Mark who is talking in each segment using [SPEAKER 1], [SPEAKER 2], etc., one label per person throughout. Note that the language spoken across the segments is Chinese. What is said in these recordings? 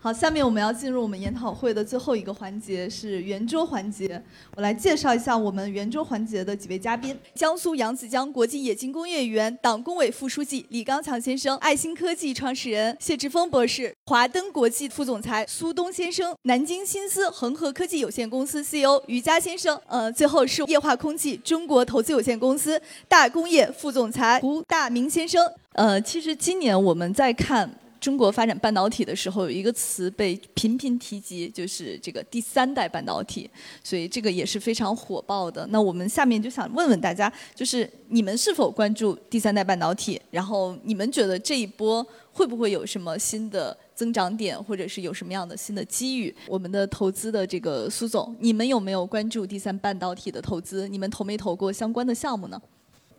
[SPEAKER 1] 好，下面我们要进入我们研讨会的最后一个环节，是圆桌环节。我来介绍一下我们圆桌环节的几位嘉宾：江苏扬子江国际冶金工业园党工委副书记李刚强先生，爱新科技创始人谢志峰博士，华登国际副总裁苏东先生，南京新思恒河科技有限公司 CEO 于佳先生。呃，最后是液化空气中国投资有限公司大工业副总裁胡大明先生。呃，其实今年我们在看。中国发展半导体的时候，有一个词被频频提及，就是这个第三代半导体，所以这个也是非常火爆的。那我们下面就想问问大家，就是你们是否关注第三代半导体？然后你们觉得这一波会不会有什么新的增长点，或者是有什么样的新的机遇？我们的投资的这个苏总，你们有没有关注第三半导体的投资？你们投没投过相关的项目呢？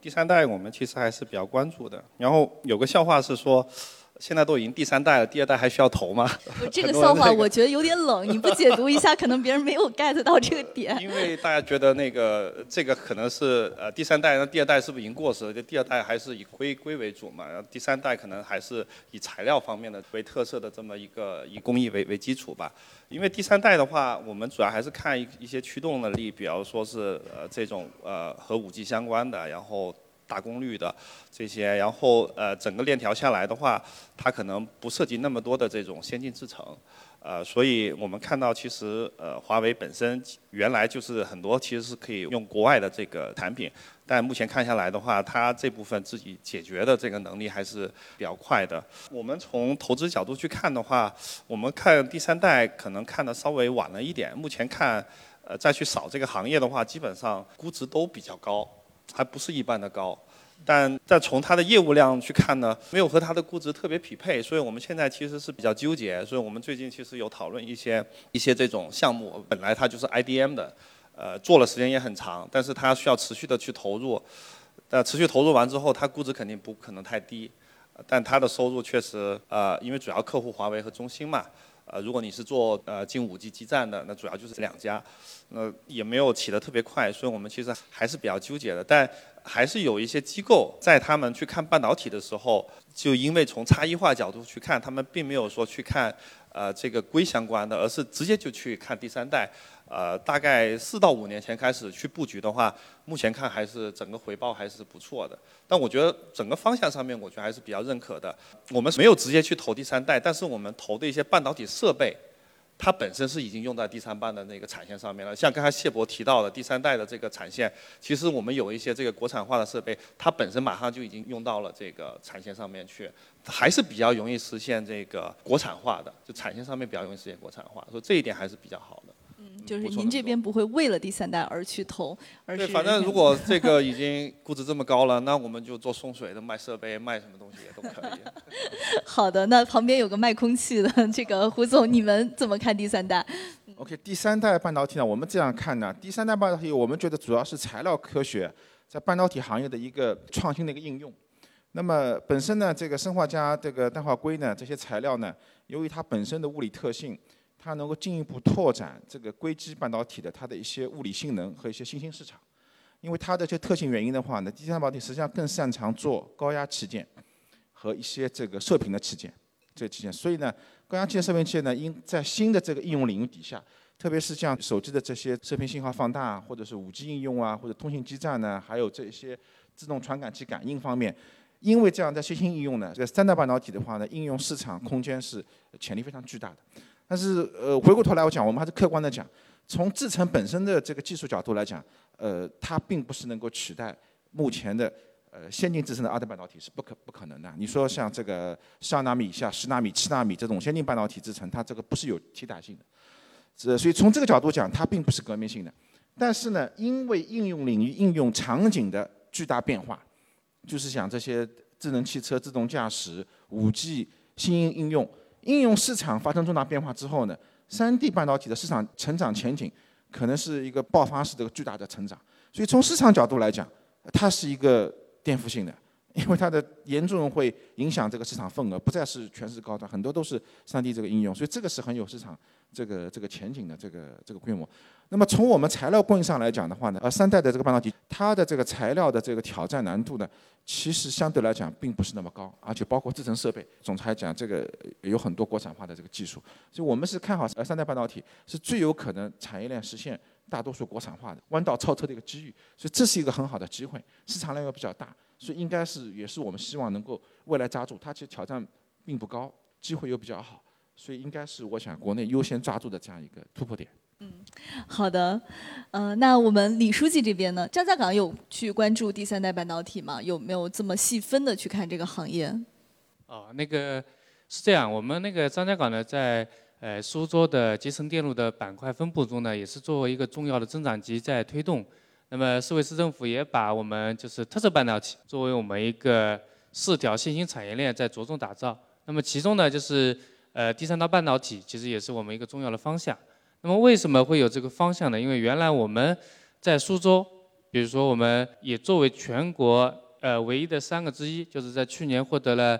[SPEAKER 2] 第三代我们其实还是比较关注的。然后有个笑话是说。现在都已经第三代了，第二代还需要投吗？
[SPEAKER 1] 这个笑话我觉得有点冷，你不解读一下，可能别人没有 get 到这个点。
[SPEAKER 2] 因为大家觉得那个这个可能是呃第三代，那第二代是不是已经过时了？就第二代还是以硅硅为主嘛，然后第三代可能还是以材料方面的为特色的这么一个以工艺为为基础吧。因为第三代的话，我们主要还是看一一些驱动能力，比方说是呃这种呃和五 G 相关的，然后。大功率的这些，然后呃，整个链条下来的话，它可能不涉及那么多的这种先进制程，呃，所以我们看到其实呃，华为本身原来就是很多其实是可以用国外的这个产品，但目前看下来的话，它这部分自己解决的这个能力还是比较快的。我们从投资角度去看的话，我们看第三代可能看的稍微晚了一点，目前看呃再去扫这个行业的话，基本上估值都比较高。还不是一般的高，但再从它的业务量去看呢，没有和它的估值特别匹配，所以我们现在其实是比较纠结。所以我们最近其实有讨论一些一些这种项目，本来它就是 IDM 的，呃，做了时间也很长，但是它需要持续的去投入，呃，持续投入完之后，它估值肯定不可能太低，但它的收入确实，呃，因为主要客户华为和中兴嘛。呃，如果你是做呃进五 G 基站的，那主要就是两家，那也没有起得特别快，所以我们其实还是比较纠结的。但还是有一些机构在他们去看半导体的时候，就因为从差异化角度去看，他们并没有说去看呃这个硅相关的，而是直接就去看第三代。呃，大概四到五年前开始去布局的话，目前看还是整个回报还是不错的。但我觉得整个方向上面，我觉得还是比较认可的。我们没有直接去投第三代，但是我们投的一些半导体设备，它本身是已经用在第三代的那个产线上面了。像刚才谢博提到的第三代的这个产线，其实我们有一些这个国产化的设备，它本身马上就已经用到了这个产线上面去，还是比较容易实现这个国产化的，就产线上面比较容易实现国产化，所以这一点还是比较好的。
[SPEAKER 1] 就是您这边不会为了第三代而去投，而是
[SPEAKER 2] 对，反正如果这个已经估值这么高了，那我们就做送水的，卖设备，卖什么东西也都可以。
[SPEAKER 1] 好的，那旁边有个卖空气的，这个胡总，你们怎么看第三代
[SPEAKER 3] ？OK，第三代半导体呢，我们这样看呢，第三代半导体我们觉得主要是材料科学在半导体行业的一个创新的一个应用。那么本身呢，这个生化加、这个氮化硅呢，这些材料呢，由于它本身的物理特性。它能够进一步拓展这个硅基半导体的它的一些物理性能和一些新兴市场，因为它的这特性原因的话呢，第三半导体实际上更擅长做高压器件和一些这个射频的器件，这器件。所以呢，高压器件、射频器件呢，应在新的这个应用领域底下，特别是像手机的这些射频信号放大，或者是五 G 应用啊，或者通信基站呢，还有这些自动传感器感应方面，因为这样的新兴应用呢，这个三代半导体的话呢，应用市场空间是潜力非常巨大的。但是，呃，回过头来我讲，我们还是客观的讲，从制程本身的这个技术角度来讲，呃，它并不是能够取代目前的呃先进制程的二代半导体是不可不可能的。你说像这个十二纳米以下、十纳米、七纳米这种先进半导体制程，它这个不是有替代性的。这所以从这个角度讲，它并不是革命性的。但是呢，因为应用领域、应用场景的巨大变化，就是讲这些智能汽车、自动驾驶、五 G 新应应用。应用市场发生重大变化之后呢，三 D 半导体的市场成长前景可能是一个爆发式的巨大的成长。所以从市场角度来讲，它是一个颠覆性的，因为它的严重会影响这个市场份额，不再是全是高端，很多都是三 D 这个应用，所以这个是很有市场这个这个前景的这个这个规模。那么从我们材料供应上来讲的话呢，呃，三代的这个半导体，它的这个材料的这个挑战难度呢，其实相对来讲并不是那么高，而且包括制程设备，总裁讲这个有很多国产化的这个技术，所以我们是看好呃三代半导体是最有可能产业链实现大多数国产化的弯道超车的一个机遇，所以这是一个很好的机会，市场量又比较大，所以应该是也是我们希望能够未来抓住，它其实挑战并不高，机会又比较好，所以应该是我想国内优先抓住的这样一个突破点。
[SPEAKER 1] 嗯好的，呃，那我们李书记这边呢？张家港有去关注第三代半导体吗？有没有这么细分的去看这个行业？
[SPEAKER 4] 哦，那个是这样，我们那个张家港呢，在呃苏州的集成电路的板块分布中呢，也是作为一个重要的增长极在推动。那么市委市政府也把我们就是特色半导体作为我们一个四条新兴产业链在着重打造。那么其中呢，就是呃第三代半导体其实也是我们一个重要的方向。那么为什么会有这个方向呢？因为原来我们在苏州，比如说我们也作为全国呃唯一的三个之一，就是在去年获得了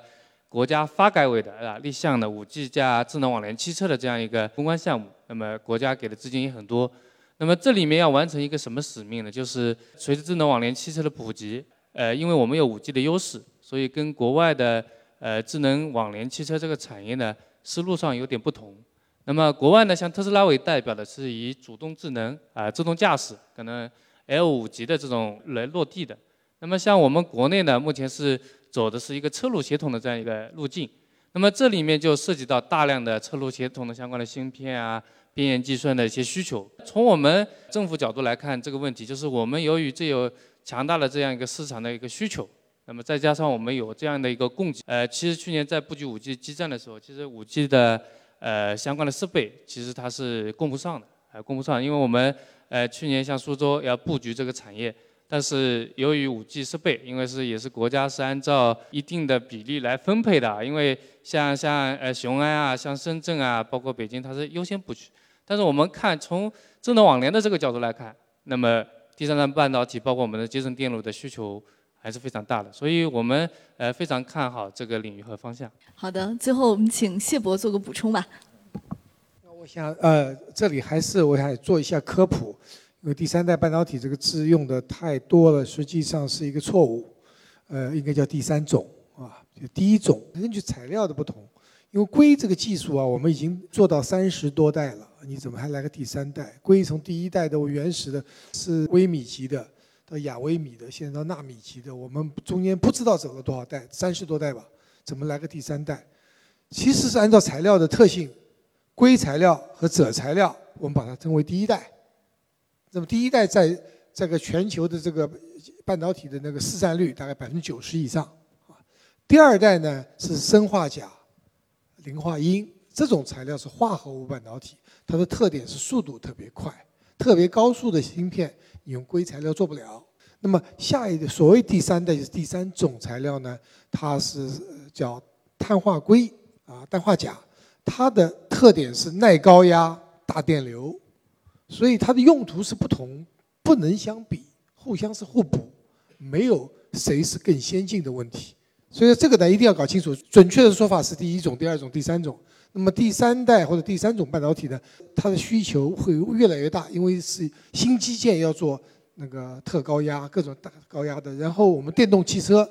[SPEAKER 4] 国家发改委的啊立项的五 G 加智能网联汽车的这样一个攻关项目。那么国家给的资金也很多。那么这里面要完成一个什么使命呢？就是随着智能网联汽车的普及，呃，因为我们有五 G 的优势，所以跟国外的呃智能网联汽车这个产业呢思路上有点不同。那么国外呢，像特斯拉为代表的是以主动智能啊、自动驾驶，可能 L 五级的这种来落地的。那么像我们国内呢，目前是走的是一个车路协同的这样一个路径。那么这里面就涉及到大量的车路协同的相关的芯片啊、边缘计算的一些需求。从我们政府角度来看这个问题，就是我们由于这有强大的这样一个市场的一个需求，那么再加上我们有这样的一个供给，呃，其实去年在布局五 G 基站的时候，其实五 G 的呃，相关的设备其实它是供不上的，还供不上，因为我们呃去年像苏州要布局这个产业，但是由于五 G 设备，因为是也是国家是按照一定的比例来分配的，因为像像呃雄安啊，像深圳啊，包括北京，它是优先布局。但是我们看从智能网联的这个角度来看，那么第三代半导体包括我们的集成电路的需求。还是非常大的，所以我们呃非常看好这个领域和方向。
[SPEAKER 1] 好的，最后我们请谢博做个补充吧。
[SPEAKER 5] 那我想呃，这里还是我想做一下科普，因为第三代半导体这个字用的太多了，实际上是一个错误，呃，应该叫第三种啊，就第一种根据材料的不同，因为硅这个技术啊，我们已经做到三十多代了，你怎么还来个第三代？硅从第一代的原始的是微米级的。到亚微米的，现在到纳米级的，我们中间不知道走了多少代，三十多代吧，怎么来个第三代？其实是按照材料的特性，硅材料和锗材料，我们把它称为第一代。那么第一代在这个全球的这个半导体的那个市占率大概百分之九十以上啊。第二代呢是砷化钾、磷化铟这种材料是化合物半导体，它的特点是速度特别快，特别高速的芯片你。用硅材料做不了，那么下一个所谓第三代就是第三种材料呢，它是叫碳化硅啊，氮化钾，它的特点是耐高压、大电流，所以它的用途是不同，不能相比，互相是互补，没有谁是更先进的问题。所以这个呢一定要搞清楚，准确的说法是第一种、第二种、第三种。那么第三代或者第三种半导体呢，它的需求会越来越大，因为是新基建要做那个特高压、各种大高压的。然后我们电动汽车，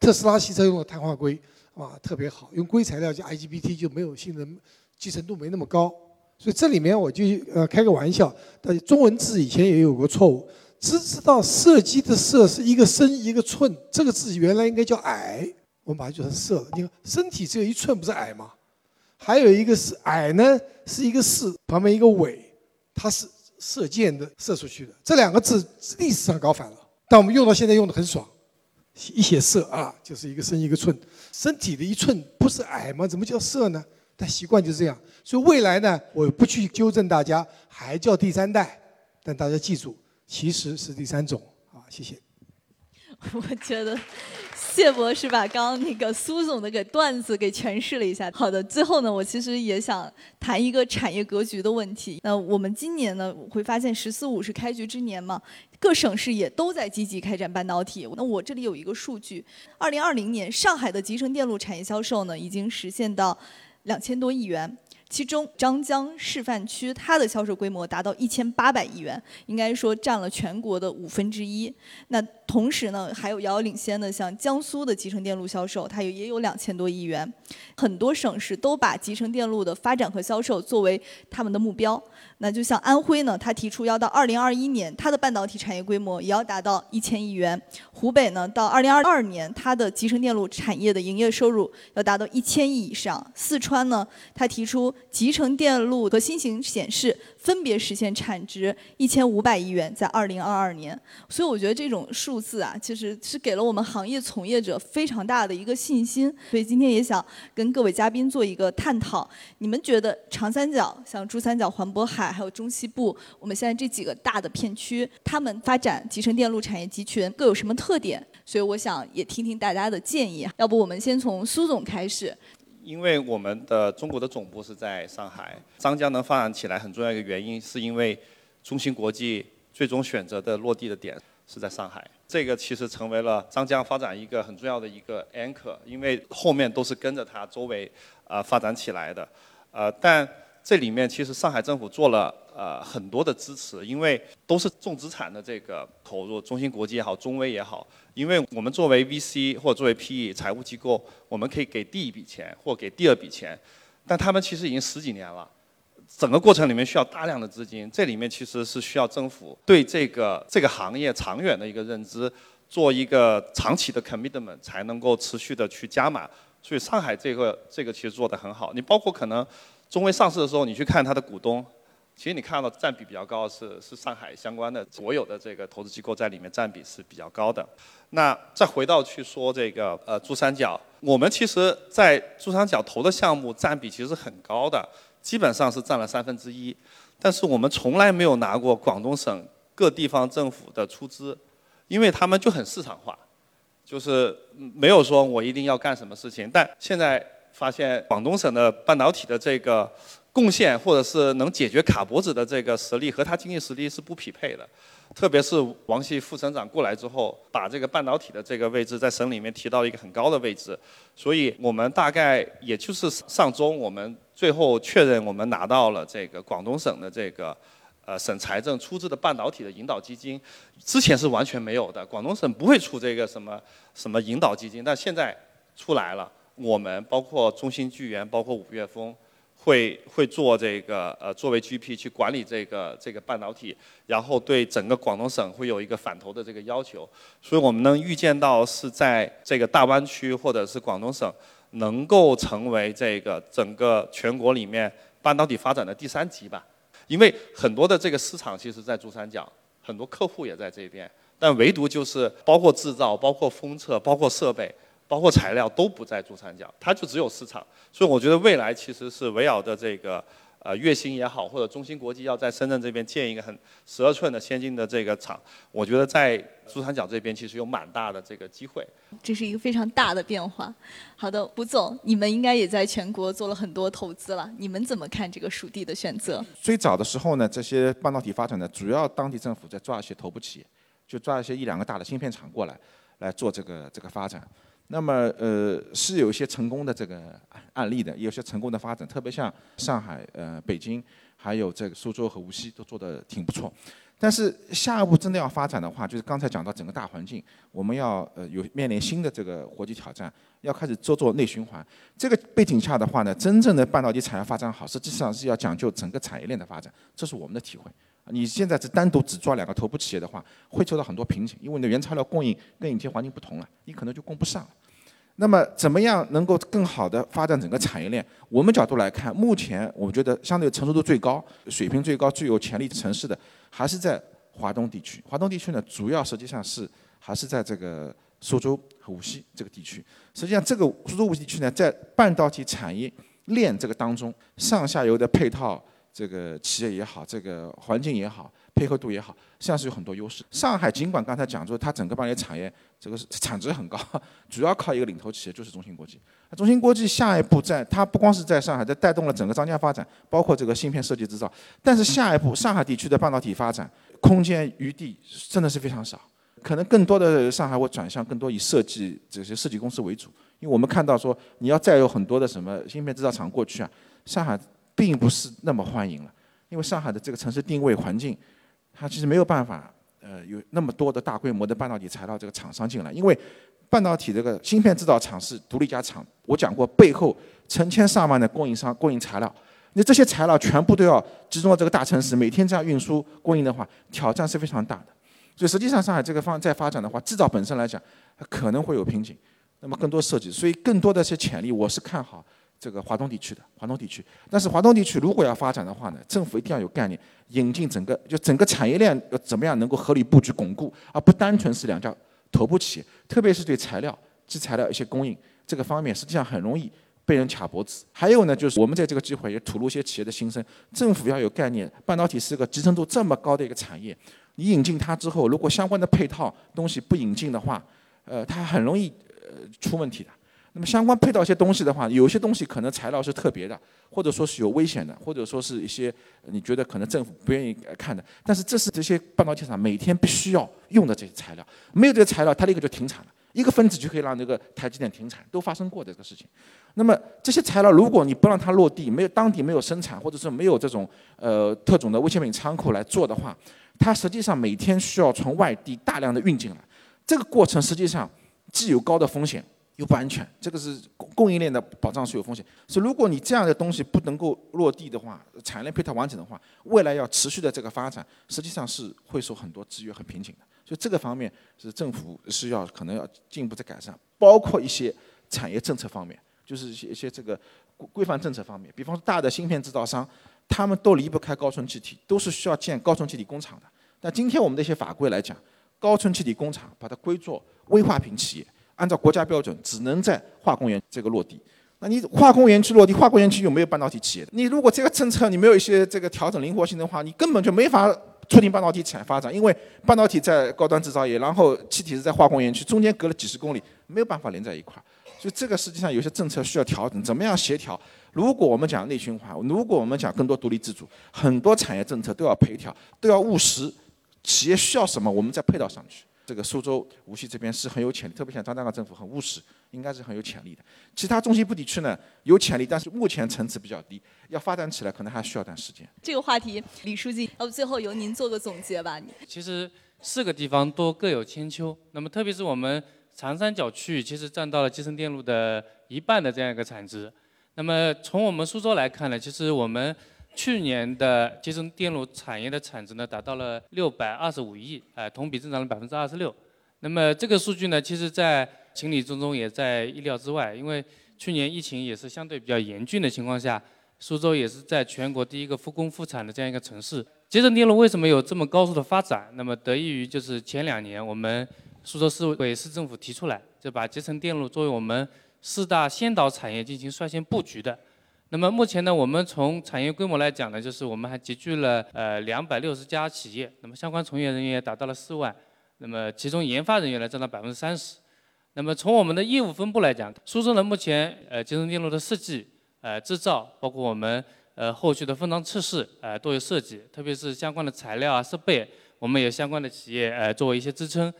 [SPEAKER 5] 特斯拉汽车用的碳化硅，啊，特别好，用硅材料加 IGBT 就没有性能，集成度没那么高。所以这里面我就呃开个玩笑，但中文字以前也有过错误，只知道射击的射是一个升一个寸，这个字原来应该叫矮，我们把它叫成射了。你看身体只有一寸，不是矮吗？还有一个是矮呢，是一个四旁边一个尾，它是射箭的射出去的。这两个字历史上搞反了，但我们用到现在用的很爽，一写射啊，就是一个升一个寸，身体的一寸不是矮吗？怎么叫射呢？但习惯就是这样。所以未来呢，我不去纠正大家，还叫第三代，但大家记住，其实是第三种啊。谢谢。
[SPEAKER 1] 我觉得。谢博士把刚刚那个苏总的给段子给诠释了一下。好的，最后呢，我其实也想谈一个产业格局的问题。那我们今年呢，会发现“十四五”是开局之年嘛，各省市也都在积极开展半导体。那我这里有一个数据，二零二零年上海的集成电路产业销售呢，已经实现到两千多亿元。其中，张江示范区它的销售规模达到一千八百亿元，应该说占了全国的五分之一。那同时呢，还有遥遥领先的，像江苏的集成电路销售，它也也有两千多亿元。很多省市都把集成电路的发展和销售作为他们的目标。那就像安徽呢，它提出要到二零二一年，它的半导体产业规模也要达到一千亿元。湖北呢，到二零二二年，它的集成电路产业的营业收入要达到一千亿以上。四川呢，它提出集成电路和新型显示分别实现产值一千五百亿元，在二零二二年。所以我觉得这种数字啊，其实是给了我们行业从业者非常大的一个信心。所以今天也想跟各位嘉宾做一个探讨：你们觉得长三角，像珠三角、环渤海，还有中西部，我们现在这几个大的片区，他们发展集成电路产业集群各有什么特点？所以我想也听听大家的建议。要不我们先从苏总开始。
[SPEAKER 2] 因为我们的中国的总部是在上海，张江能发展起来很重要一个原因，是因为中芯国际最终选择的落地的点是在上海。这个其实成为了张江发展一个很重要的一个 anchor，因为后面都是跟着它周围啊发展起来的。呃，但这里面其实上海政府做了呃很多的支持，因为都是重资产的这个投入，中芯国际也好，中微也好。因为我们作为 VC 或者作为 PE 财务机构，我们可以给第一笔钱或给第二笔钱，但他们其实已经十几年了，整个过程里面需要大量的资金，这里面其实是需要政府对这个这个行业长远的一个认知，做一个长期的 commitment 才能够持续的去加码。所以上海这个这个其实做得很好。你包括可能中微上市的时候，你去看它的股东。其实你看到占比比较高是是上海相关的所有的这个投资机构在里面占比是比较高的。那再回到去说这个呃珠三角，我们其实在珠三角投的项目占比其实很高的，基本上是占了三分之一。但是我们从来没有拿过广东省各地方政府的出资，因为他们就很市场化，就是没有说我一定要干什么事情。但现在发现广东省的半导体的这个。贡献或者是能解决卡脖子的这个实力和他经济实力是不匹配的，特别是王系副省长过来之后，把这个半导体的这个位置在省里面提到一个很高的位置，所以我们大概也就是上周我们最后确认我们拿到了这个广东省的这个呃省财政出资的半导体的引导基金，之前是完全没有的，广东省不会出这个什么什么引导基金，但现在出来了，我们包括中芯巨源，包括五月风。会会做这个呃，作为 GP 去管理这个这个半导体，然后对整个广东省会有一个反投的这个要求，所以我们能预见到是在这个大湾区或者是广东省能够成为这个整个全国里面半导体发展的第三级吧，因为很多的这个市场其实在珠三角，很多客户也在这边，但唯独就是包括制造、包括封测、包括设备。包括材料都不在珠三角，它就只有市场，所以我觉得未来其实是围绕着这个呃月星也好，或者中芯国际要在深圳这边建一个很十二寸的先进的这个厂，我觉得在珠三角这边其实有蛮大的这个机会。
[SPEAKER 1] 这是一个非常大的变化。好的，胡总，你们应该也在全国做了很多投资了，你们怎么看这个属地的选择？
[SPEAKER 3] 最早的时候呢，这些半导体发展的主要当地政府在抓一些头部企业，就抓一些一两个大的芯片厂过来来做这个这个发展。那么，呃，是有一些成功的这个案例的，有些成功的发展，特别像上海、呃，北京，还有这个苏州和无锡都做得挺不错。但是下一步真的要发展的话，就是刚才讲到整个大环境，我们要呃有面临新的这个国际挑战，要开始做做内循环。这个背景下的话呢，真正的半导体产业发展好，实际上是要讲究整个产业链的发展，这是我们的体会。你现在只单独只抓两个头部企业的话，会受到很多瓶颈，因为你的原材料供应跟以前环境不同了，你可能就供不上。那么，怎么样能够更好的发展整个产业链？我们角度来看，目前我觉得相对成熟度最高、水平最高、最有潜力城市的，还是在华东地区。华东地区呢，主要实际上是还是在这个苏州和无锡这个地区。实际上，这个苏州无锡地区呢，在半导体产业链这个当中，上下游的配套。这个企业也好，这个环境也好，配合度也好，实际上是有很多优势。上海尽管刚才讲说它整个半导体产业这个是产值很高，主要靠一个领头企业就是中芯国际。那中芯国际下一步在它不光是在上海，在带动了整个张家发展，包括这个芯片设计制造。但是下一步上海地区的半导体发展空间余地真的是非常少，可能更多的上海会转向更多以设计这些设计公司为主。因为我们看到说你要再有很多的什么芯片制造厂过去啊，上海并不是那么欢迎了，因为上海的这个城市定位环境，它其实没有办法呃有那么多的大规模的半导体材料这个厂商进来，因为半导体这个芯片制造厂是独立一家厂，我讲过背后成千上万的供应商供应材料，那这些材料全部都要集中到这个大城市，每天这样运输供应的话，挑战是非常大的。所以实际上上海这个方在发展的话，制造本身来讲可能会有瓶颈。那么更多设计，所以更多的一些潜力，我是看好这个华东地区的华东地区。但是华东地区如果要发展的话呢，政府一定要有概念，引进整个就整个产业链要怎么样能够合理布局巩固，而不单纯是两家头部企业。特别是对材料、制材料一些供应这个方面，实际上很容易被人卡脖子。还有呢，就是我们在这个机会也吐露一些企业的心声，政府要有概念，半导体是一个集成度这么高的一个产业，你引进它之后，如果相关的配套东西不引进的话，呃，它很容易。呃，出问题的。那么相关配套一些东西的话，有些东西可能材料是特别的，或者说是有危险的，或者说是一些你觉得可能政府不愿意看的。但是这是这些半导体厂每天必须要用的这些材料，没有这个材料，它立刻就停产了。一个分子就可以让这个台积电停产，都发生过这个事情。那么这些材料，如果你不让它落地，没有当地没有生产，或者是没有这种呃特种的危险品仓库来做的话，它实际上每天需要从外地大量的运进来，这个过程实际上。既有高的风险，又不安全，这个是供供应链的保障是有风险。所以，如果你这样的东西不能够落地的话，产业链配套完整的话，未来要持续的这个发展，实际上是会受很多制约和瓶颈的。所以，这个方面是政府是要可能要进一步的改善，包括一些产业政策方面，就是一些一些这个规范政策方面。比方说，大的芯片制造商，他们都离不开高纯气体，都是需要建高纯气体工厂的。但今天我们的一些法规来讲，高纯气体工厂把它归作危化品企业，按照国家标准，只能在化工园这个落地。那你化工园区落地，化工园区有没有半导体企业？你如果这个政策你没有一些这个调整灵活性的话，你根本就没法促进半导体产业发展。因为半导体在高端制造业，然后气体是在化工园区，中间隔了几十公里，没有办法连在一块儿。所以这个实际上有些政策需要调整，怎么样协调？如果我们讲内循环，如果我们讲更多独立自主，很多产业政策都要配调，都要务实。企业需要什么，我们再配套上去。这个苏州、无锡这边是很有潜力，特别像张家港政府很务实，应该是很有潜力的。其他中西部地区呢，有潜力，但是目前层次比较低，要发展起来可能还需要段时间。
[SPEAKER 1] 这个话题，李书记，要不最后由您做个总结吧？
[SPEAKER 4] 其实四个地方都各有千秋。那么特别是我们长三角区域，其实占到了集成电路的一半的这样一个产值。那么从我们苏州来看呢，其实我们。去年的集成电路产业的产值呢，达到了六百二十五亿，哎，同比增长了百分之二十六。那么这个数据呢，其实在情理之中，也在意料之外。因为去年疫情也是相对比较严峻的情况下，苏州也是在全国第一个复工复产的这样一个城市。集成电路为什么有这么高速的发展？那么得益于就是前两年我们苏州市委市政府提出来，就把集成电路作为我们四大先导产业进行率先布局的。那么目前呢，我们从产业规模来讲呢，就是我们还集聚了呃两百六十家企业，那么相关从业人员达到了四万，那么其中研发人员呢占到百分之三十。那么从我们的业务分布来讲，苏州呢目前呃集成电路的设计、呃制造，包括我们呃后续的封装测试呃都有涉及，特别是相关的材料啊设备，我们有相关的企业呃作为一些支撑。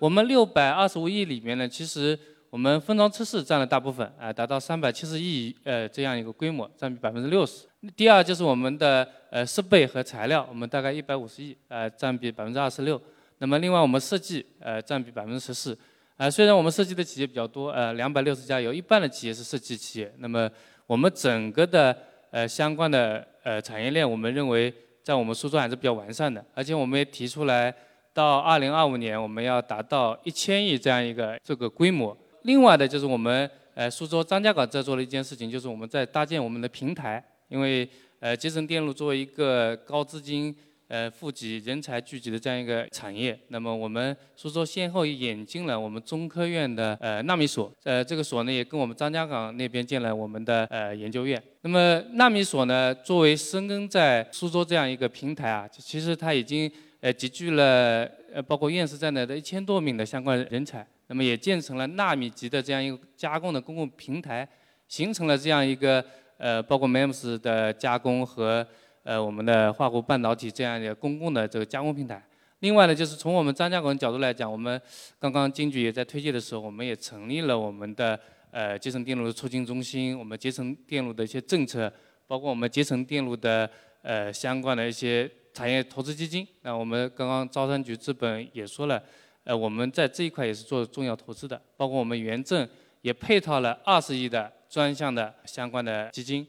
[SPEAKER 4] 我们六百二十五亿里面呢，其实。我们封装测试占了大部分，啊，达到三百七十亿，呃，这样一个规模，占比百分之六十。第二就是我们的呃设备和材料，我们大概一百五十亿，呃，占比百分之二十六。那么另外我们设计，呃，占比百分之十四。啊，虽然我们设计的企业比较多，呃，两百六十家，有一半的企业是设计企业。那么我们整个的呃相关的呃产业链，我们认为在我们苏州还是比较完善的，而且我们也提出来，到二零二五年我们要达到一千亿这样一个这个规模。另外的就是我们呃苏州张家港在做的一件事情，就是我们在搭建我们的平台，因为呃集成电路作为一个高资金、呃富集、人才聚集的这样一个产业，那么我们苏州先后引进了我们中科院的呃纳米所，呃这个所呢也跟我们张家港那边建了我们的呃研究院。那么纳米所呢作为深耕在苏州这样一个平台啊，其实它已经呃集聚了呃包括院士在内的一千多名的相关人才，那么也建成了纳米级的这样一个加工的公共平台，形成了这样一个呃包括 MEMS 的加工和呃我们的化合物半导体这样一个公共的这个加工平台。另外呢，就是从我们张家港角度来讲，我们刚刚金局也在推介的时候，我们也成立了我们的呃集成电路的促进中心，我们集成电路的一些政策，包括我们集成电路的呃相关的一些产业投资基金。那我们刚刚招商局资本也说了，呃我们在这一块也是做重要投资的，包括我们原证也配套了二十亿的专项的相关的基金。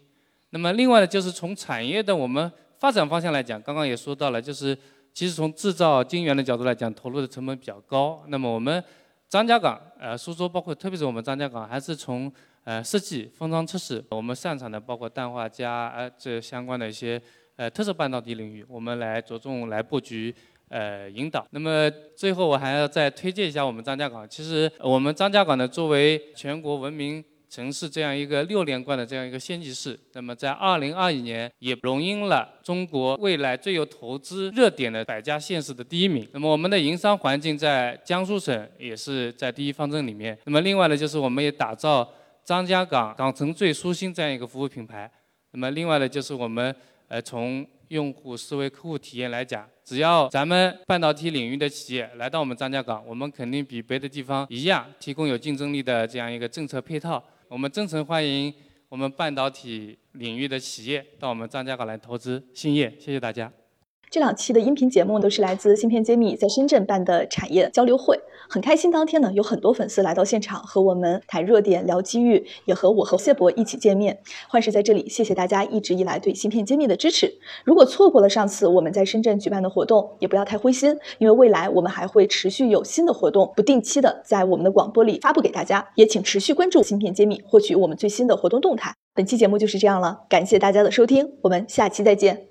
[SPEAKER 4] 那么另外呢，就是从产业的我们发展方向来讲，刚刚也说到了，就是。其实从制造晶圆的角度来讲，投入的成本比较高。那么我们张家港，呃，苏州包括特别是我们张家港，还是从呃设计、封装、测试，我们擅长的包括氮化镓，呃，这相关的一些呃特色半导体领域，我们来着重来布局，呃，引导。那么最后我还要再推荐一下我们张家港。其实我们张家港呢，作为全国文明。城市这样一个六连冠的这样一个县级市，那么在二零二一年也荣膺了中国未来最有投资热点的百家县市的第一名。那么我们的营商环境在江苏省也是在第一方阵里面。那么另外呢，就是我们也打造张家港港城最舒心这样一个服务品牌。那么另外呢，就是我们呃从用户思维、客户体验来讲，只要咱们半导体领域的企业来到我们张家港，我们肯定比别的地方一样提供有竞争力的这样一个政策配套。我们真诚欢迎我们半导体领域的企业到我们张家港来投资兴业，谢谢大家。
[SPEAKER 6] 这两期的音频节目都是来自芯片揭秘在深圳办的产业交流会，很开心。当天呢，有很多粉丝来到现场和我们谈热点、聊机遇，也和我和谢博一起见面。幻视在这里，谢谢大家一直以来对芯片揭秘的支持。如果错过了上次我们在深圳举办的活动，也不要太灰心，因为未来我们还会持续有新的活动，不定期的在我们的广播里发布给大家。也请持续关注芯片揭秘，获取我们最新的活动动态。本期节目就是这样了，感谢大家的收听，我们下期再见。